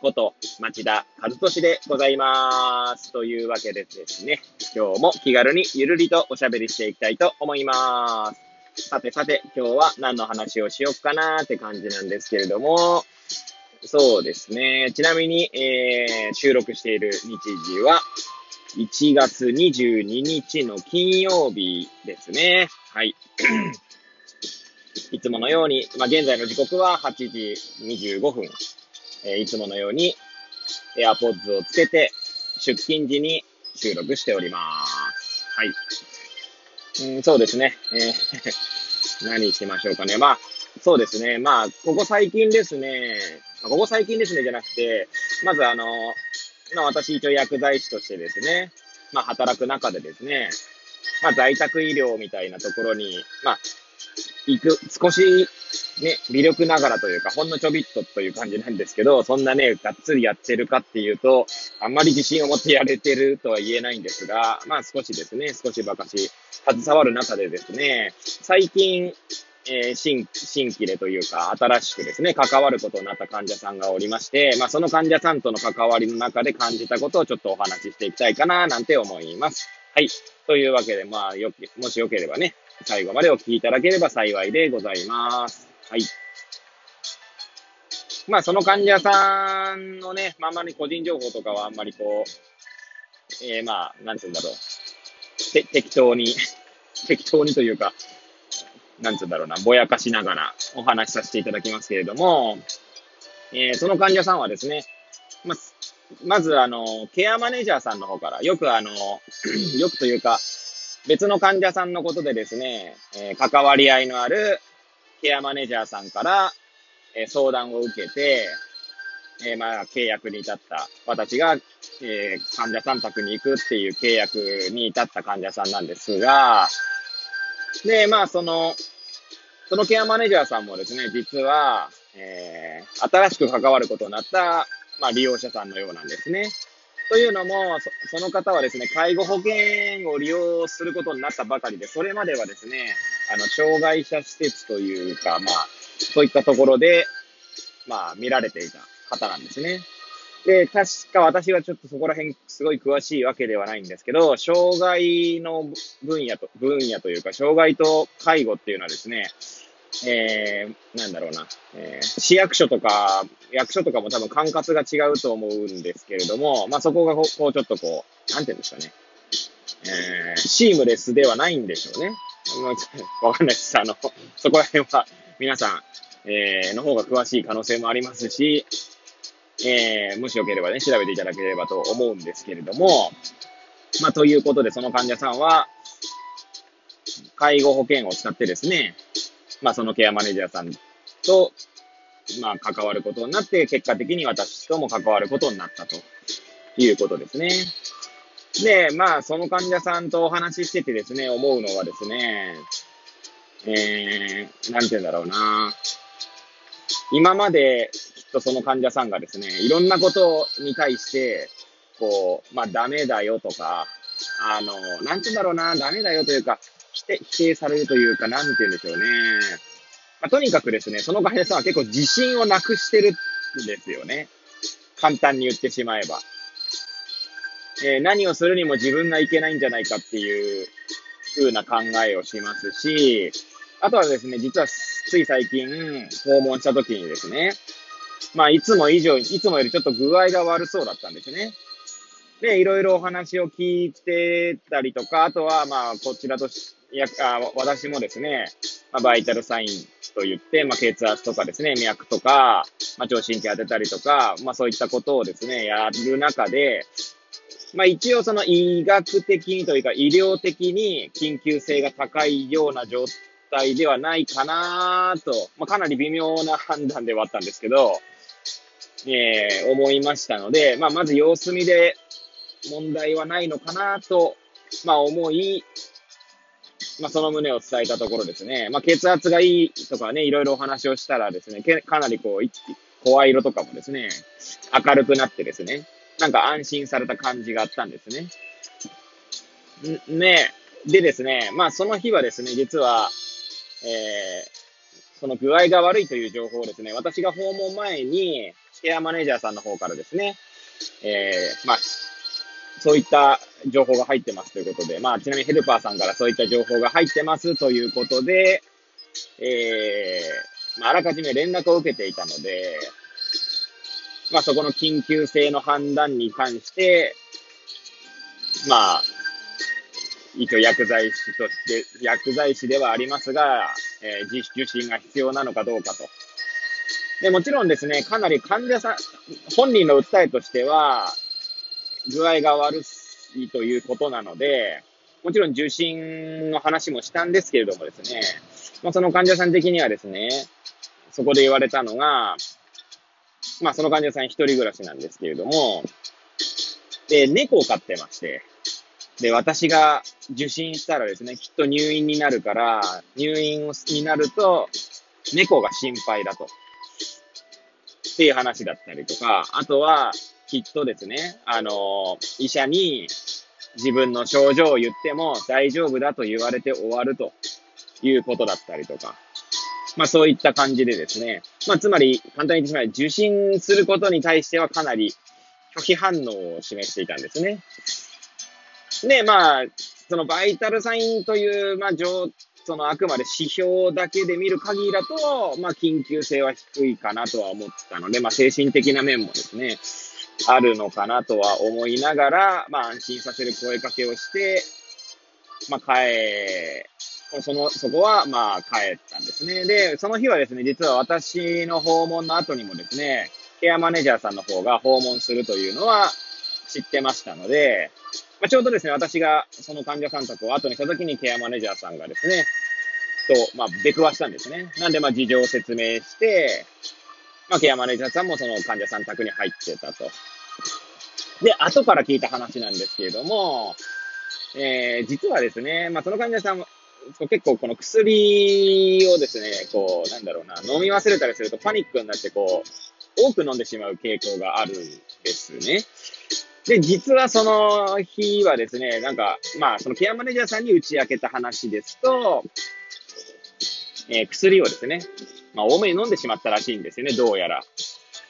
こと町田和俊でございます。というわけでですね、今日も気軽にゆるりとおしゃべりしていきたいと思います。さてさて、今日は何の話をしよっかなーって感じなんですけれども、そうですね。ちなみに、えー、収録している日時は、1月22日の金曜日ですね。はい。いつものように、まあ、現在の時刻は8時25分。え、いつものように AirPods をつけて出勤時に収録しております。はい。うん、そうですね。えー、何しましょうかね。まあ、そうですね。まあ、ここ最近ですね。ここ最近ですねじゃなくて、まずあの、まあ私一応薬剤師としてですね、まあ働く中でですね、まあ在宅医療みたいなところに、まあ、行く、少しね、微力ながらというか、ほんのちょびっとという感じなんですけど、そんなね、がっつりやってるかっていうと、あんまり自信を持ってやれてるとは言えないんですが、まあ少しですね、少しばかし携わる中でですね、最近、えー、新、新規でというか、新しくですね、関わることになった患者さんがおりまして、まあその患者さんとの関わりの中で感じたことをちょっとお話ししていきたいかな、なんて思います。はい。というわけで、まあ、よ、もしよければね、最後までお聞きいただければ幸いでございます。はい。まあ、その患者さんのね、まあ、あまり個人情報とかはあんまりこう、えー、まあ、なんて言うんだろう。て、適当に 適当にというか、なんつうんだろうな、ぼやかしながらお話しさせていただきますけれども、えー、その患者さんはですね、ままず、あの、ケアマネージャーさんの方から、よくあの、よくというか、別の患者さんのことでですね、えー、関わり合いのあるケアマネージャーさんから、え、相談を受けて、え、まあ、契約に至った、私が、え、患者さん宅に行くっていう契約に至った患者さんなんですが、で、まあ、その、そのケアマネージャーさんもですね、実は、えー、新しく関わることになった、まあ、利用者さんのようなんですね。というのもそ、その方はですね、介護保険を利用することになったばかりで、それまではですね、あの、障害者施設というか、まあ、そういったところで、まあ、見られていた方なんですね。で、確か私はちょっとそこら辺すごい詳しいわけではないんですけど、障害の分野と、分野というか、障害と介護っていうのはですね、えー、なんだろうな、えー、市役所とか、役所とかも多分管轄が違うと思うんですけれども、まあそこがこう、ちょっとこう、なんていうんですかね、えー、シームレスではないんでしょうね。わかんないです。あの、そこら辺は皆さん、えー、の方が詳しい可能性もありますし、えー、もしよければね、調べていただければと思うんですけれども、まあ、ということで、その患者さんは、介護保険を使ってですね、まあ、そのケアマネージャーさんと、まあ、関わることになって、結果的に私とも関わることになったということですね。で、まあ、その患者さんとお話ししててですね、思うのはですね、えー、なんて言うんだろうな。今まで、きっとその患者さんがですね、いろんなことに対して、こう、まあ、ダメだよとか、あの、なんて言うんだろうな、ダメだよというか、否定、否定されるというか、なんて言うんでしょうね。まあ、とにかくですね、その患者さんは結構自信をなくしてるんですよね。簡単に言ってしまえば。えー、何をするにも自分がいけないんじゃないかっていう風な考えをしますし、あとはですね、実はつい最近訪問した時にですね、まあいつも以上、いつもよりちょっと具合が悪そうだったんですね。で、いろいろお話を聞いてたりとか、あとはまあこちらとし、やあ私もですね、まあ、バイタルサインと言って、まあ、血圧とかですね、脈とか、まあ、聴診器当てたりとか、まあ、そういったことをですね、やる中で、まあ一応その医学的にというか医療的に緊急性が高いような状態ではないかなと、まあかなり微妙な判断ではあったんですけど、えー、思いましたので、まあまず様子見で、問題はないのかなと、まあ思い、まあその旨を伝えたところですね、まあ血圧がいいとかね、いろいろお話をしたらですね、かなりこう、声色とかもですね、明るくなってですね、なんか安心された感じがあったんですね。ねでですね、まあその日はですね、実は、えー、その具合が悪いという情報をですね、私が訪問前に、ケアマネージャーさんの方からですね、えー、まあ、そういった情報が入ってますということで、まあ、ちなみにヘルパーさんからそういった情報が入ってますということで、えー、まあ、あらかじめ連絡を受けていたので、まあ、そこの緊急性の判断に関して、まあ、一応薬剤師として、薬剤師ではありますが、えー、自主受診が必要なのかどうかと。で、もちろんですね、かなり患者さん、本人の訴えとしては、具合が悪いということなので、もちろん受診の話もしたんですけれどもですね、まあ、その患者さん的にはですね、そこで言われたのが、まあその患者さん一人暮らしなんですけれども、で、猫を飼ってまして、で、私が受診したらですね、きっと入院になるから、入院になると、猫が心配だと。っていう話だったりとか、あとは、きっとですね、あの、医者に自分の症状を言っても大丈夫だと言われて終わるということだったりとか、まあそういった感じでですね、まあつまり簡単に言ってしまえば受診することに対してはかなり拒否反応を示していたんですね。で、まあ、そのバイタルサインという、まあ、そのあくまで指標だけで見る限りだと、まあ、緊急性は低いかなとは思ったので、まあ、精神的な面もですね、あるのかなとは思いながら、まあ、安心させる声かけをして、まあ、帰、その、そこは、まあ、帰ったんですね。で、その日はですね、実は私の訪問の後にもですね、ケアマネージャーさんの方が訪問するというのは知ってましたので、まあ、ちょうどですね、私がその患者さん宅を後にした時にケアマネージャーさんがですね、と、まあ、出くわしたんですね。なんで、まあ、事情を説明して、まあ、ケアマネージャーさんもその患者さん宅に入ってたと。で、後から聞いた話なんですけれども、えー、実はですね、まあ、その患者さんも、結構この薬をですね、こう、なんだろうな、飲み忘れたりするとパニックになって、こう、多く飲んでしまう傾向があるんですね。で、実はその日はですね、なんか、まあ、そのケアマネージャーさんに打ち明けた話ですと、えー、薬をですね、まあ、多めに飲んでしまったらしいんですよね、どうやら。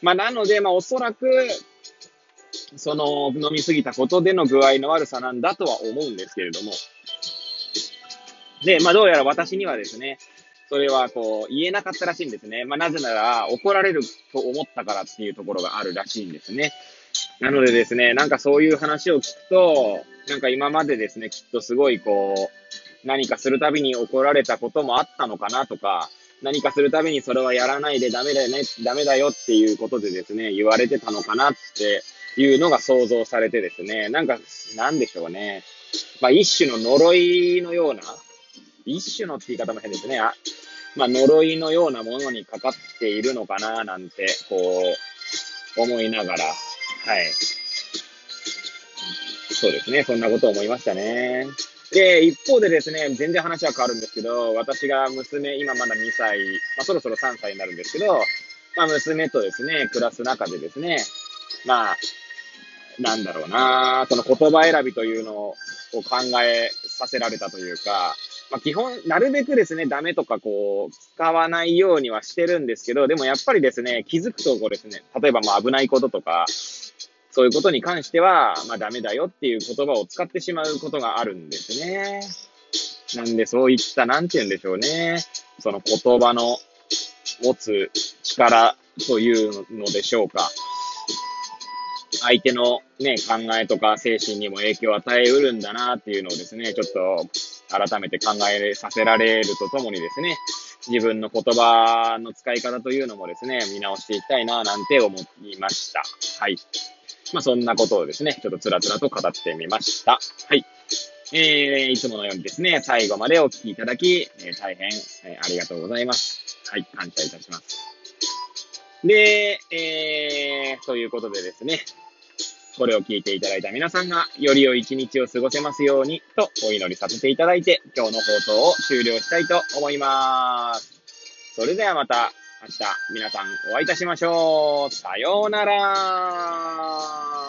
まあ、なので、まあ、おそらく、その、飲みすぎたことでの具合の悪さなんだとは思うんですけれども。で、まあ、どうやら私にはですね、それはこう、言えなかったらしいんですね。まあ、なぜなら、怒られると思ったからっていうところがあるらしいんですね。なのでですね、なんかそういう話を聞くと、なんか今までですね、きっとすごいこう、何かするたびに怒られたこともあったのかなとか、何かするたびにそれはやらないでダメだよね、ダメだよっていうことでですね、言われてたのかなっていうのが想像されてですね、なんか、なんでしょうね。まあ一種の呪いのような、一種のって言い方も変ですね。あまあ呪いのようなものにかかっているのかななんて、こう、思いながら、はい。そうですね。そんなことを思いましたね。で、一方でですね、全然話は変わるんですけど、私が娘、今まだ2歳、まあ、そろそろ3歳になるんですけど、まあ、娘とですね、暮らす中でですね、まあ、なんだろうな、その言葉選びというのを考えさせられたというか、まあ、基本、なるべくですね、ダメとかこう、使わないようにはしてるんですけど、でもやっぱりですね、気づくとこうですね、例えばまあ危ないこととか、そういうことに関しては、まあダメだよっていう言葉を使ってしまうことがあるんですね。なんでそういった、なんて言うんでしょうね。その言葉の持つ力というのでしょうか。相手のね、考えとか精神にも影響を与えうるんだなっていうのをですね、ちょっと改めて考えさせられるとともにですね、自分の言葉の使い方というのもですね、見直していきたいななんて思いました。はい。まあ、そんなことをですね、ちょっとつらつらと語ってみました。はい。えー、いつものようにですね、最後までお聞きいただき、えー、大変、えー、ありがとうございます。はい、感謝いたします。で、えー、ということでですね、これを聞いていただいた皆さんが、より良い一日を過ごせますように、とお祈りさせていただいて、今日の放送を終了したいと思います。それではまた明日皆さんお会いいたしましょう。さようなら。